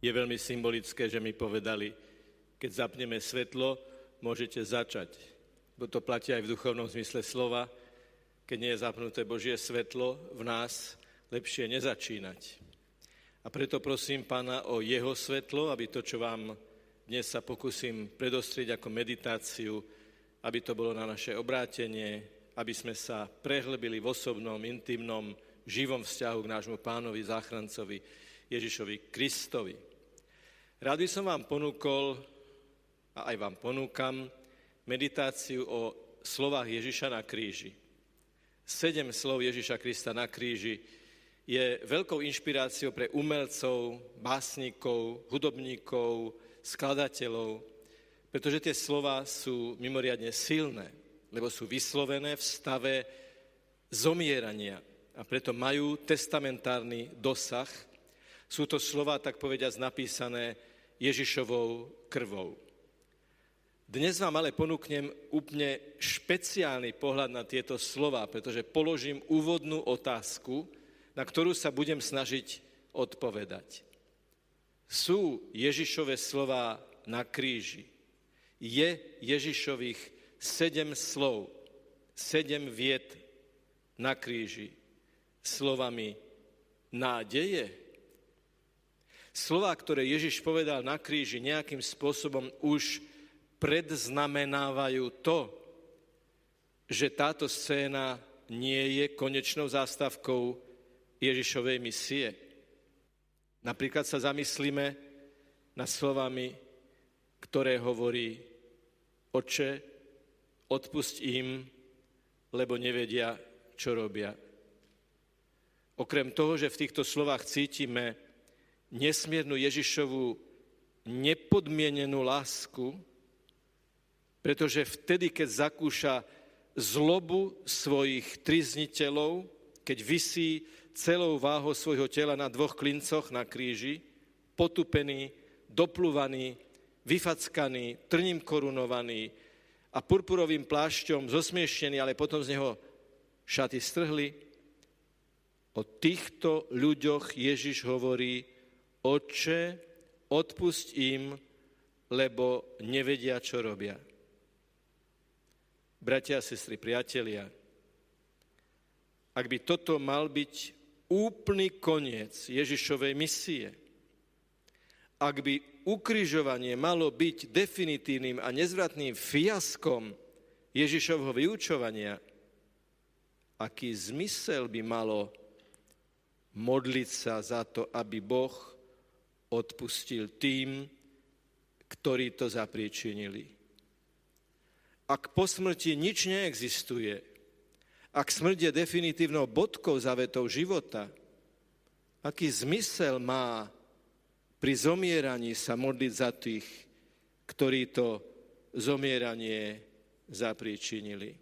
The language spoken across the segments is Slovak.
Je veľmi symbolické, že mi povedali, keď zapneme svetlo, môžete začať. Bo to platí aj v duchovnom zmysle slova. Keď nie je zapnuté Božie svetlo v nás, lepšie nezačínať. A preto prosím pána o jeho svetlo, aby to, čo vám dnes sa pokúsim predostrieť ako meditáciu, aby to bolo na naše obrátenie, aby sme sa prehlbili v osobnom, intimnom, živom vzťahu k nášmu pánovi, záchrancovi Ježišovi Kristovi. Rád by som vám ponúkol, a aj vám ponúkam, meditáciu o slovách Ježiša na kríži. Sedem slov Ježiša Krista na kríži je veľkou inšpiráciou pre umelcov, básnikov, hudobníkov, skladateľov, pretože tie slova sú mimoriadne silné, lebo sú vyslovené v stave zomierania a preto majú testamentárny dosah. Sú to slova, tak povediať, napísané Ježišovou krvou. Dnes vám ale ponúknem úplne špeciálny pohľad na tieto slova, pretože položím úvodnú otázku, na ktorú sa budem snažiť odpovedať. Sú Ježišove slova na kríži je Ježišových sedem slov, sedem viet na kríži slovami nádeje. Slova, ktoré Ježiš povedal na kríži, nejakým spôsobom už predznamenávajú to, že táto scéna nie je konečnou zástavkou Ježišovej misie. Napríklad sa zamyslíme nad slovami, ktoré hovorí Oče, odpusť im, lebo nevedia, čo robia. Okrem toho, že v týchto slovách cítime nesmiernu Ježišovú nepodmienenú lásku, pretože vtedy, keď zakúša zlobu svojich trizniteľov, keď vysí celou váhou svojho tela na dvoch klincoch na kríži, potupený, doplúvaný, vyfackaný, trním korunovaný a purpurovým plášťom zosmieštený, ale potom z neho šaty strhli. O týchto ľuďoch Ježiš hovorí, oče, odpusť im, lebo nevedia, čo robia. Bratia sestry, priatelia, ak by toto mal byť úplný koniec Ježišovej misie, ak by ukrižovanie malo byť definitívnym a nezvratným fiaskom Ježišovho vyučovania, aký zmysel by malo modliť sa za to, aby Boh odpustil tým, ktorí to zapríčinili. Ak po smrti nič neexistuje, ak smrť je definitívnou bodkou zavetou života, aký zmysel má pri zomieraní sa modliť za tých, ktorí to zomieranie zapríčinili.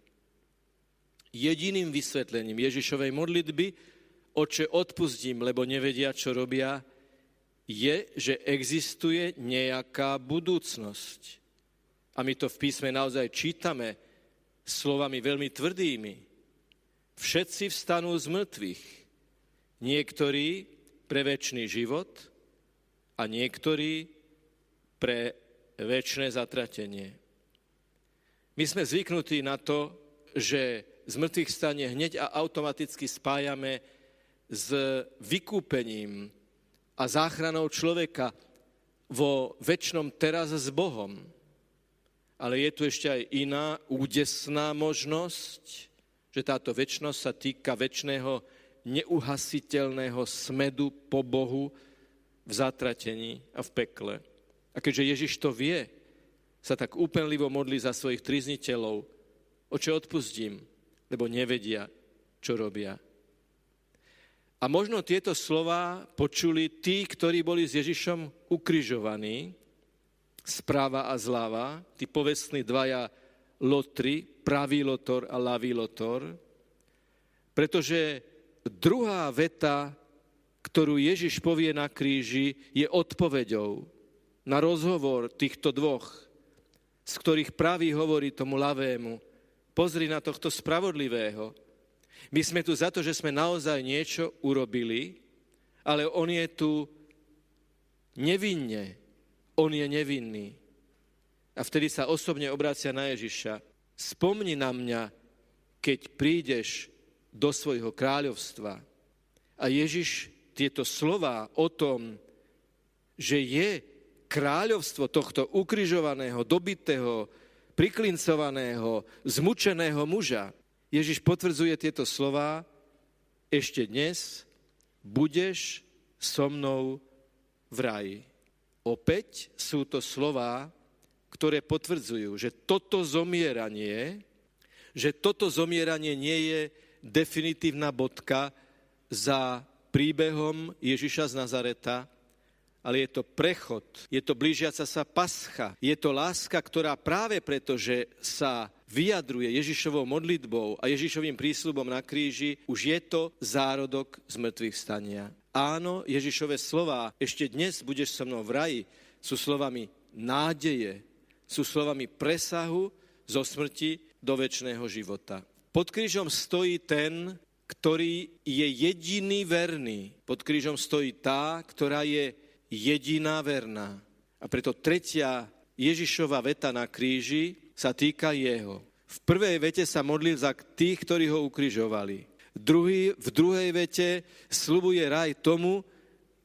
Jediným vysvetlením Ježišovej modlitby, oče odpustím, lebo nevedia, čo robia, je, že existuje nejaká budúcnosť. A my to v písme naozaj čítame slovami veľmi tvrdými. Všetci vstanú z mŕtvych. Niektorí pre väčší život, a niektorí pre väčšie zatratenie. My sme zvyknutí na to, že z mŕtvych stane hneď a automaticky spájame s vykúpením a záchranou človeka vo väčšnom teraz s Bohom. Ale je tu ešte aj iná údesná možnosť, že táto väčšnosť sa týka väčšného neuhasiteľného smedu po Bohu, v zatratení a v pekle. A keďže Ježiš to vie, sa tak úpenlivo modlí za svojich trizniteľov, oče odpustím, lebo nevedia, čo robia. A možno tieto slova počuli tí, ktorí boli s Ježišom ukrižovaní, správa a zláva, tí povestní dvaja lotri, pravý lotor a lavý lotor, pretože druhá veta ktorú Ježiš povie na kríži, je odpoveďou na rozhovor týchto dvoch, z ktorých pravý hovorí tomu lavému, pozri na tohto spravodlivého. My sme tu za to, že sme naozaj niečo urobili, ale on je tu nevinne. On je nevinný. A vtedy sa osobne obracia na Ježiša. Spomni na mňa, keď prídeš do svojho kráľovstva. A Ježiš tieto slova o tom, že je kráľovstvo tohto ukrižovaného, dobitého, priklincovaného, zmučeného muža. Ježiš potvrdzuje tieto slova, ešte dnes budeš so mnou v raji. Opäť sú to slova, ktoré potvrdzujú, že toto zomieranie, že toto zomieranie nie je definitívna bodka za príbehom Ježiša z Nazareta, ale je to prechod, je to blížiaca sa pascha, je to láska, ktorá práve preto, že sa vyjadruje Ježišovou modlitbou a Ježišovým prísľubom na kríži, už je to zárodok z mŕtvych stania. Áno, Ježišové slova, ešte dnes budeš so mnou v raji, sú slovami nádeje, sú slovami presahu zo smrti do väčšného života. Pod krížom stojí ten, ktorý je jediný verný. Pod krížom stojí tá, ktorá je jediná verná. A preto tretia Ježišova veta na kríži sa týka jeho. V prvej vete sa modlil za tých, ktorí ho ukrižovali. Druhý, v druhej vete slubuje raj tomu,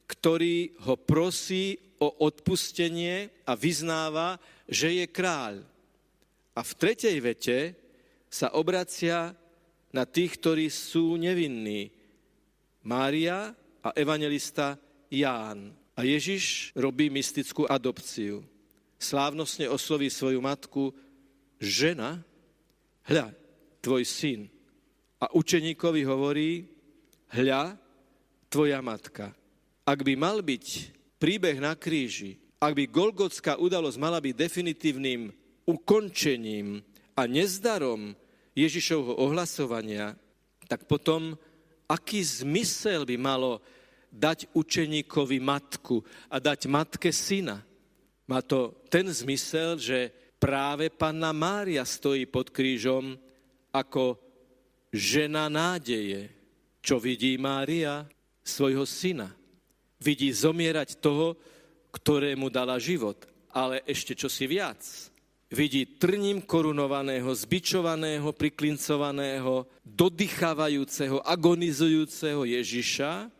ktorý ho prosí o odpustenie a vyznáva, že je kráľ. A v tretej vete sa obracia na tých, ktorí sú nevinní. Mária a evangelista Ján. A Ježiš robí mystickú adopciu. Slávnostne osloví svoju matku, žena, hľa, tvoj syn. A učeníkovi hovorí, hľa, tvoja matka. Ak by mal byť príbeh na kríži, ak by Golgotská udalosť mala byť definitívnym ukončením a nezdarom Ježišovho ohlasovania, tak potom aký zmysel by malo dať učeníkovi matku a dať matke syna. Má to ten zmysel, že práve panna Mária stojí pod krížom ako žena nádeje. Čo vidí Mária? Svojho syna. Vidí zomierať toho, ktorému dala život. Ale ešte čo si viac. Vidí trním korunovaného, zbičovaného, priklincovaného, dodýchávajúceho, agonizujúceho Ježiša,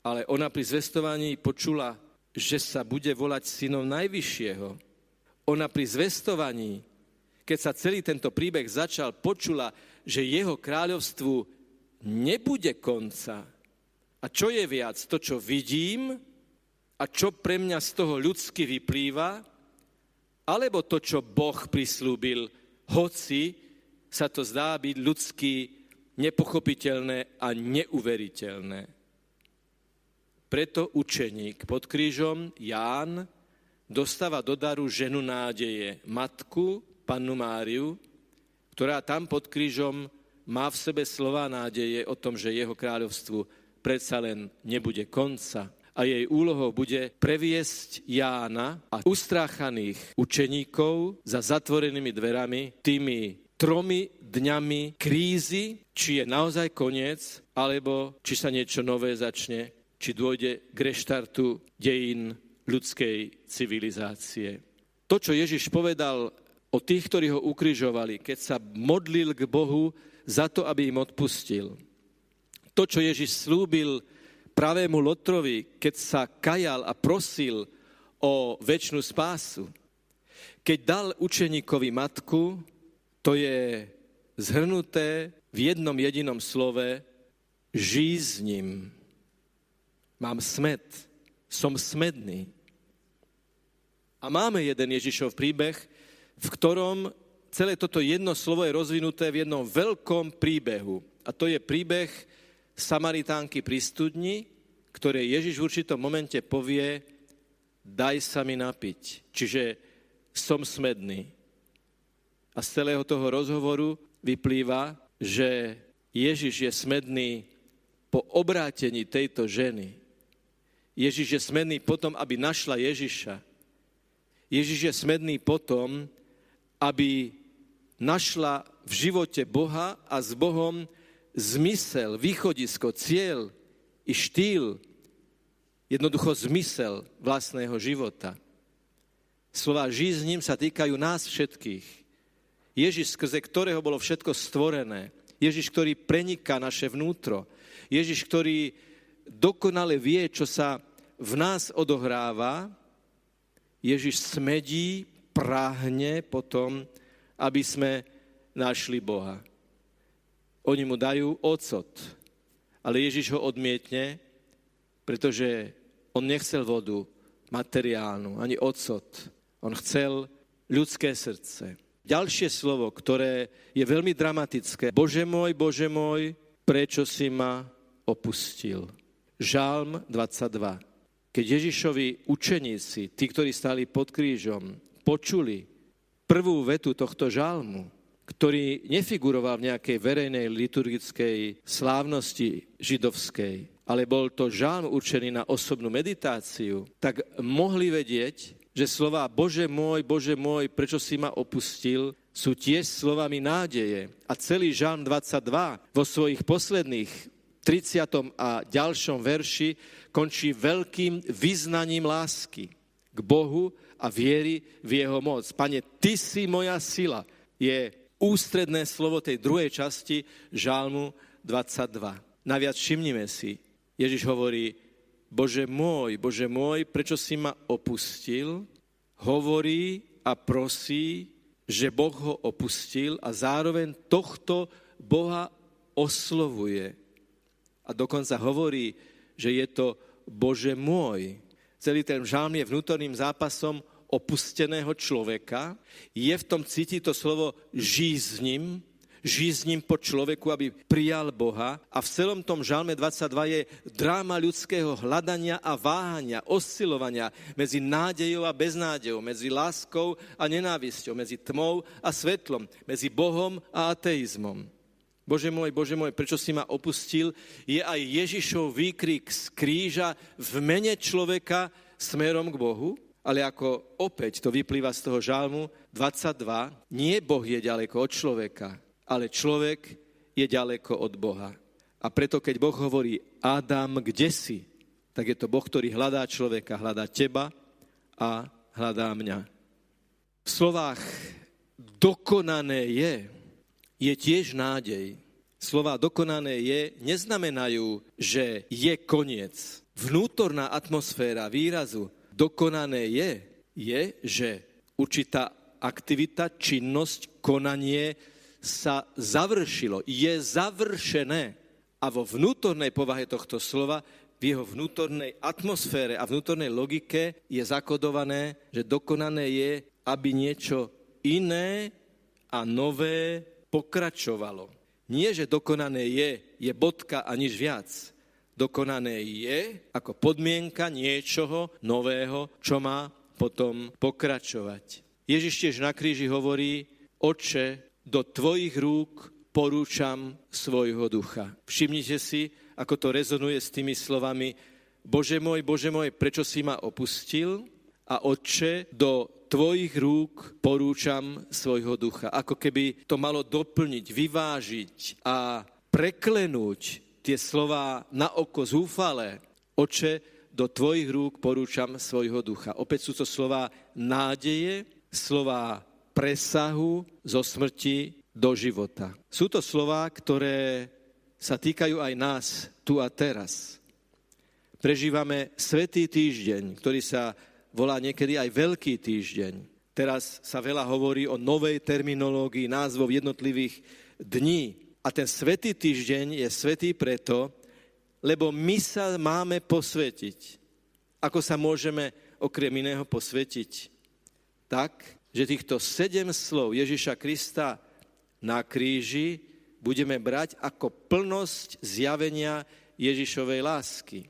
ale ona pri zvestovaní počula, že sa bude volať synom Najvyššieho. Ona pri zvestovaní, keď sa celý tento príbeh začal, počula, že jeho kráľovstvu nebude konca. A čo je viac? To, čo vidím a čo pre mňa z toho ľudsky vyplýva, alebo to, čo Boh prislúbil, hoci sa to zdá byť ľudsky nepochopiteľné a neuveriteľné. Preto učeník pod krížom Ján dostáva do daru ženu nádeje, matku, pannu Máriu, ktorá tam pod krížom má v sebe slova nádeje o tom, že jeho kráľovstvu predsa len nebude konca. A jej úlohou bude previesť Jána a ustráchaných učeníkov za zatvorenými dverami tými tromi dňami krízy, či je naozaj koniec, alebo či sa niečo nové začne či dôjde k reštartu dejín ľudskej civilizácie. To, čo Ježiš povedal o tých, ktorí ho ukrižovali, keď sa modlil k Bohu za to, aby im odpustil. To, čo Ježiš slúbil pravému Lotrovi, keď sa kajal a prosil o väčšinu spásu. Keď dal učeníkovi matku, to je zhrnuté v jednom jedinom slove, žij s ním. Mám smet. Som smedný. A máme jeden Ježišov príbeh, v ktorom celé toto jedno slovo je rozvinuté v jednom veľkom príbehu. A to je príbeh Samaritánky pri studni, ktoré Ježiš v určitom momente povie, daj sa mi napiť. Čiže som smedný. A z celého toho rozhovoru vyplýva, že Ježiš je smedný po obrátení tejto ženy. Ježiš je smedný potom, aby našla Ježiša. Ježiš je smedný potom, aby našla v živote Boha a s Bohom zmysel, východisko, cieľ i štýl jednoducho zmysel vlastného života. Slova žij s ním sa týkajú nás všetkých. Ježiš, skrze ktorého bolo všetko stvorené. Ježiš, ktorý preniká naše vnútro. Ježiš, ktorý dokonale vie, čo sa v nás odohráva. Ježiš smedí, práhne potom, aby sme našli Boha. Oni mu dajú ocot, ale Ježiš ho odmietne, pretože on nechcel vodu materiálnu, ani ocot. On chcel ľudské srdce. Ďalšie slovo, ktoré je veľmi dramatické. Bože môj, Bože môj, prečo si ma opustil? Žálm 22. Keď Ježišovi učeníci, tí, ktorí stáli pod krížom, počuli prvú vetu tohto žálmu, ktorý nefiguroval v nejakej verejnej liturgickej slávnosti židovskej, ale bol to žálm určený na osobnú meditáciu, tak mohli vedieť, že slova Bože môj, Bože môj, prečo si ma opustil, sú tiež slovami nádeje. A celý žálm 22 vo svojich posledných 30. a ďalšom verši končí veľkým vyznaním lásky k Bohu a viery v jeho moc. Pane, Ty si moja sila. Je ústredné slovo tej druhej časti žálmu 22. Naviac všimnime si, Ježiš hovorí, Bože môj, Bože môj, prečo si ma opustil? Hovorí a prosí, že Boh ho opustil a zároveň tohto Boha oslovuje. A dokonca hovorí, že je to Bože môj. Celý ten žalm je vnútorným zápasom opusteného človeka. Je v tom cítiť to slovo žij s po človeku, aby prijal Boha. A v celom tom žalme 22 je dráma ľudského hľadania a váhania, oscilovania medzi nádejou a beznádejou, medzi láskou a nenávisťou, medzi tmou a svetlom, medzi Bohom a ateizmom. Bože môj, Bože môj, prečo si ma opustil, je aj Ježišov výkrik z kríža v mene človeka smerom k Bohu, ale ako opäť to vyplýva z toho žalmu 22, nie Boh je ďaleko od človeka, ale človek je ďaleko od Boha. A preto, keď Boh hovorí, Adam, kde si? Tak je to Boh, ktorý hľadá človeka, hľadá teba a hľadá mňa. V slovách dokonané je, je tiež nádej. Slova dokonané je neznamenajú, že je koniec. Vnútorná atmosféra výrazu dokonané je, je, že určitá aktivita, činnosť, konanie sa završilo, je završené. A vo vnútornej povahe tohto slova, v jeho vnútornej atmosfére a vnútornej logike je zakodované, že dokonané je, aby niečo iné a nové pokračovalo. Nie, že dokonané je, je bodka a nič viac. Dokonané je ako podmienka niečoho nového, čo má potom pokračovať. Ježiš tiež na kríži hovorí, oče, do tvojich rúk porúčam svojho ducha. Všimnite si, ako to rezonuje s tými slovami Bože môj, Bože môj, prečo si ma opustil? A Otče, do tvojich rúk porúčam svojho ducha. Ako keby to malo doplniť, vyvážiť a preklenúť tie slova na oko zúfale. Oče, do tvojich rúk porúčam svojho ducha. Opäť sú to slova nádeje, slova presahu zo smrti do života. Sú to slova, ktoré sa týkajú aj nás tu a teraz. Prežívame Svetý týždeň, ktorý sa volá niekedy aj Veľký týždeň. Teraz sa veľa hovorí o novej terminológii názvov jednotlivých dní. A ten Svetý týždeň je svetý preto, lebo my sa máme posvetiť. Ako sa môžeme okrem iného posvetiť? Tak, že týchto sedem slov Ježiša Krista na kríži budeme brať ako plnosť zjavenia Ježišovej lásky.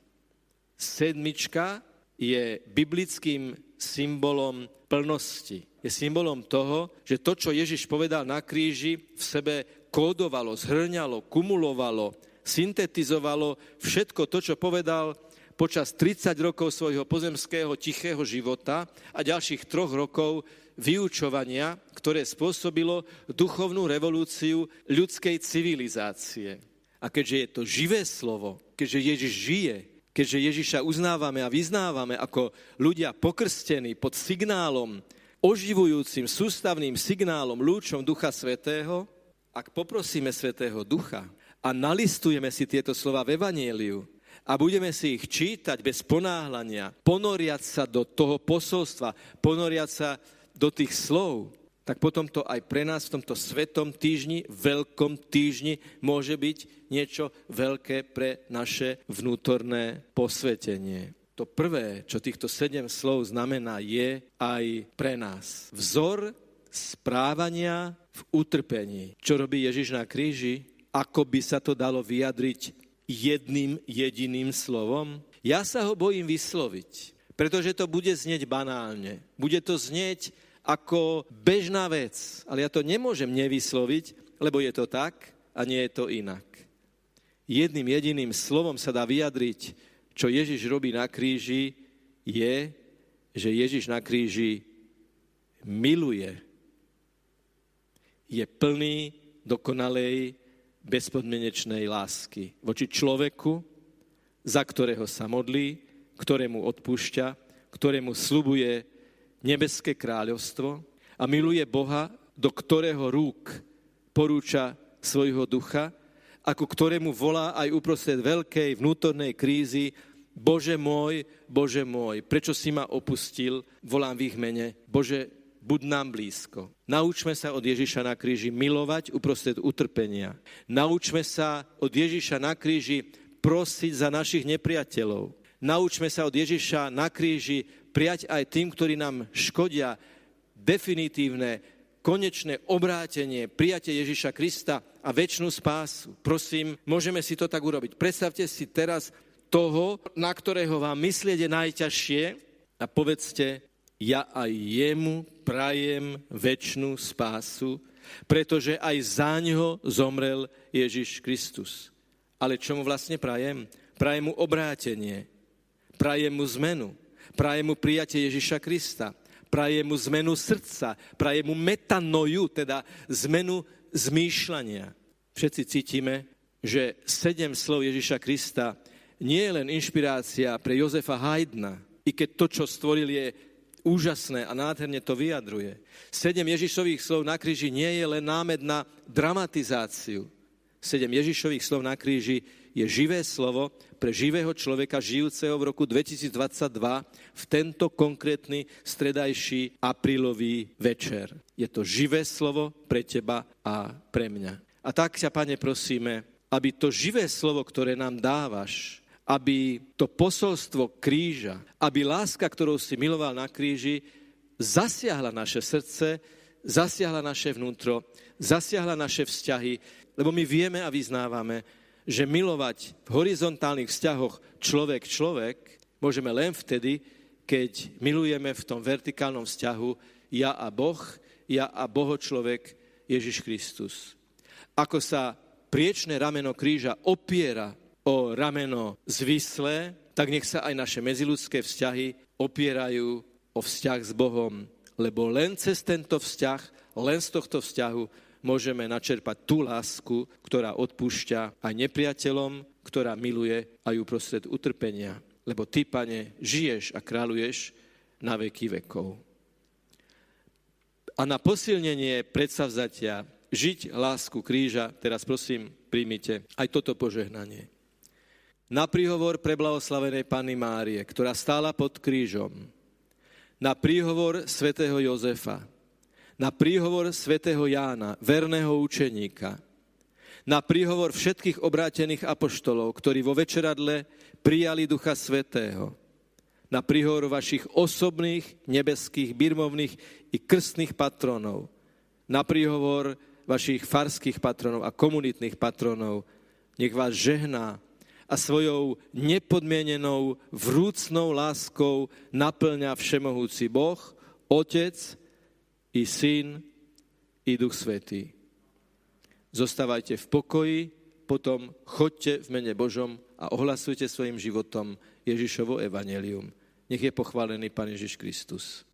Sedmička je biblickým symbolom plnosti. Je symbolom toho, že to, čo Ježiš povedal na kríži, v sebe kódovalo, zhrňalo, kumulovalo, syntetizovalo všetko to, čo povedal počas 30 rokov svojho pozemského tichého života a ďalších troch rokov vyučovania, ktoré spôsobilo duchovnú revolúciu ľudskej civilizácie. A keďže je to živé slovo, keďže Ježiš žije, keďže Ježiša uznávame a vyznávame ako ľudia pokrstení pod signálom, oživujúcim, sústavným signálom, lúčom Ducha Svetého, ak poprosíme Svetého Ducha a nalistujeme si tieto slova v Evanieliu a budeme si ich čítať bez ponáhľania, ponoriať sa do toho posolstva, ponoriať sa do tých slov, tak potom to aj pre nás v tomto svetom týždni, veľkom týždni môže byť niečo veľké pre naše vnútorné posvetenie. To prvé, čo týchto sedem slov znamená, je aj pre nás. Vzor správania v utrpení. Čo robí Ježiš na kríži? Ako by sa to dalo vyjadriť jedným jediným slovom? Ja sa ho bojím vysloviť, pretože to bude znieť banálne. Bude to znieť ako bežná vec. Ale ja to nemôžem nevysloviť, lebo je to tak a nie je to inak. Jedným jediným slovom sa dá vyjadriť, čo Ježiš robí na kríži, je, že Ježiš na kríži miluje. Je plný dokonalej, bezpodmenečnej lásky voči človeku, za ktorého sa modlí, ktorému odpúšťa, ktorému slubuje nebeské kráľovstvo a miluje Boha, do ktorého rúk porúča svojho ducha, ako ktorému volá aj uprostred veľkej vnútornej krízy Bože môj, Bože môj, prečo si ma opustil, volám v ich mene, Bože, buď nám blízko. Naučme sa od Ježiša na kríži milovať uprostred utrpenia. Naučme sa od Ježiša na kríži prosiť za našich nepriateľov. Naučme sa od Ježiša na kríži prijať aj tým, ktorí nám škodia, definitívne, konečné obrátenie, prijatie Ježiša Krista a väčšnú spásu. Prosím, môžeme si to tak urobiť. Predstavte si teraz toho, na ktorého vám myslieť je najťažšie a povedzte, ja aj jemu prajem väčšnú spásu, pretože aj za ňo zomrel Ježiš Kristus. Ale čo mu vlastne prajem? Prajem mu obrátenie, prajem mu zmenu, praje mu prijatie Ježiša Krista, praje mu zmenu srdca, praje mu metanoju, teda zmenu zmýšľania. Všetci cítime, že sedem slov Ježiša Krista nie je len inšpirácia pre Jozefa Haydna, i keď to, čo stvoril, je úžasné a nádherne to vyjadruje. Sedem Ježišových slov na kríži nie je len námed na dramatizáciu. Sedem Ježišových slov na kríži je živé slovo pre živého človeka žijúceho v roku 2022 v tento konkrétny stredajší aprílový večer. Je to živé slovo pre teba a pre mňa. A tak ťa, Pane, prosíme, aby to živé slovo, ktoré nám dávaš, aby to posolstvo kríža, aby láska, ktorou si miloval na kríži, zasiahla naše srdce, zasiahla naše vnútro, zasiahla naše vzťahy, lebo my vieme a vyznávame, že milovať v horizontálnych vzťahoch človek-človek môžeme len vtedy, keď milujeme v tom vertikálnom vzťahu ja a Boh, ja a Boho človek Ježiš Kristus. Ako sa priečné rameno kríža opiera o rameno zvislé, tak nech sa aj naše medziludské vzťahy opierajú o vzťah s Bohom, lebo len cez tento vzťah, len z tohto vzťahu môžeme načerpať tú lásku, ktorá odpúšťa aj nepriateľom, ktorá miluje aj uprostred utrpenia. Lebo ty, pane, žiješ a kráľuješ na veky vekov. A na posilnenie predsavzatia žiť lásku kríža, teraz prosím, príjmite aj toto požehnanie. Na príhovor preblahoslavenej Panny Márie, ktorá stála pod krížom, na príhovor svätého Jozefa, na príhovor svätého Jána, verného učeníka, na príhovor všetkých obrátených apoštolov, ktorí vo večeradle prijali Ducha Svetého, na príhovor vašich osobných, nebeských, birmovných i krstných patronov, na príhovor vašich farských patronov a komunitných patronov, nech vás žehná a svojou nepodmienenou, vrúcnou láskou naplňa všemohúci Boh, Otec i Syn, i Duch Svetý. Zostávajte v pokoji, potom chodte v mene Božom a ohlasujte svojim životom Ježišovo evanelium. Nech je pochválený Pán Ježiš Kristus.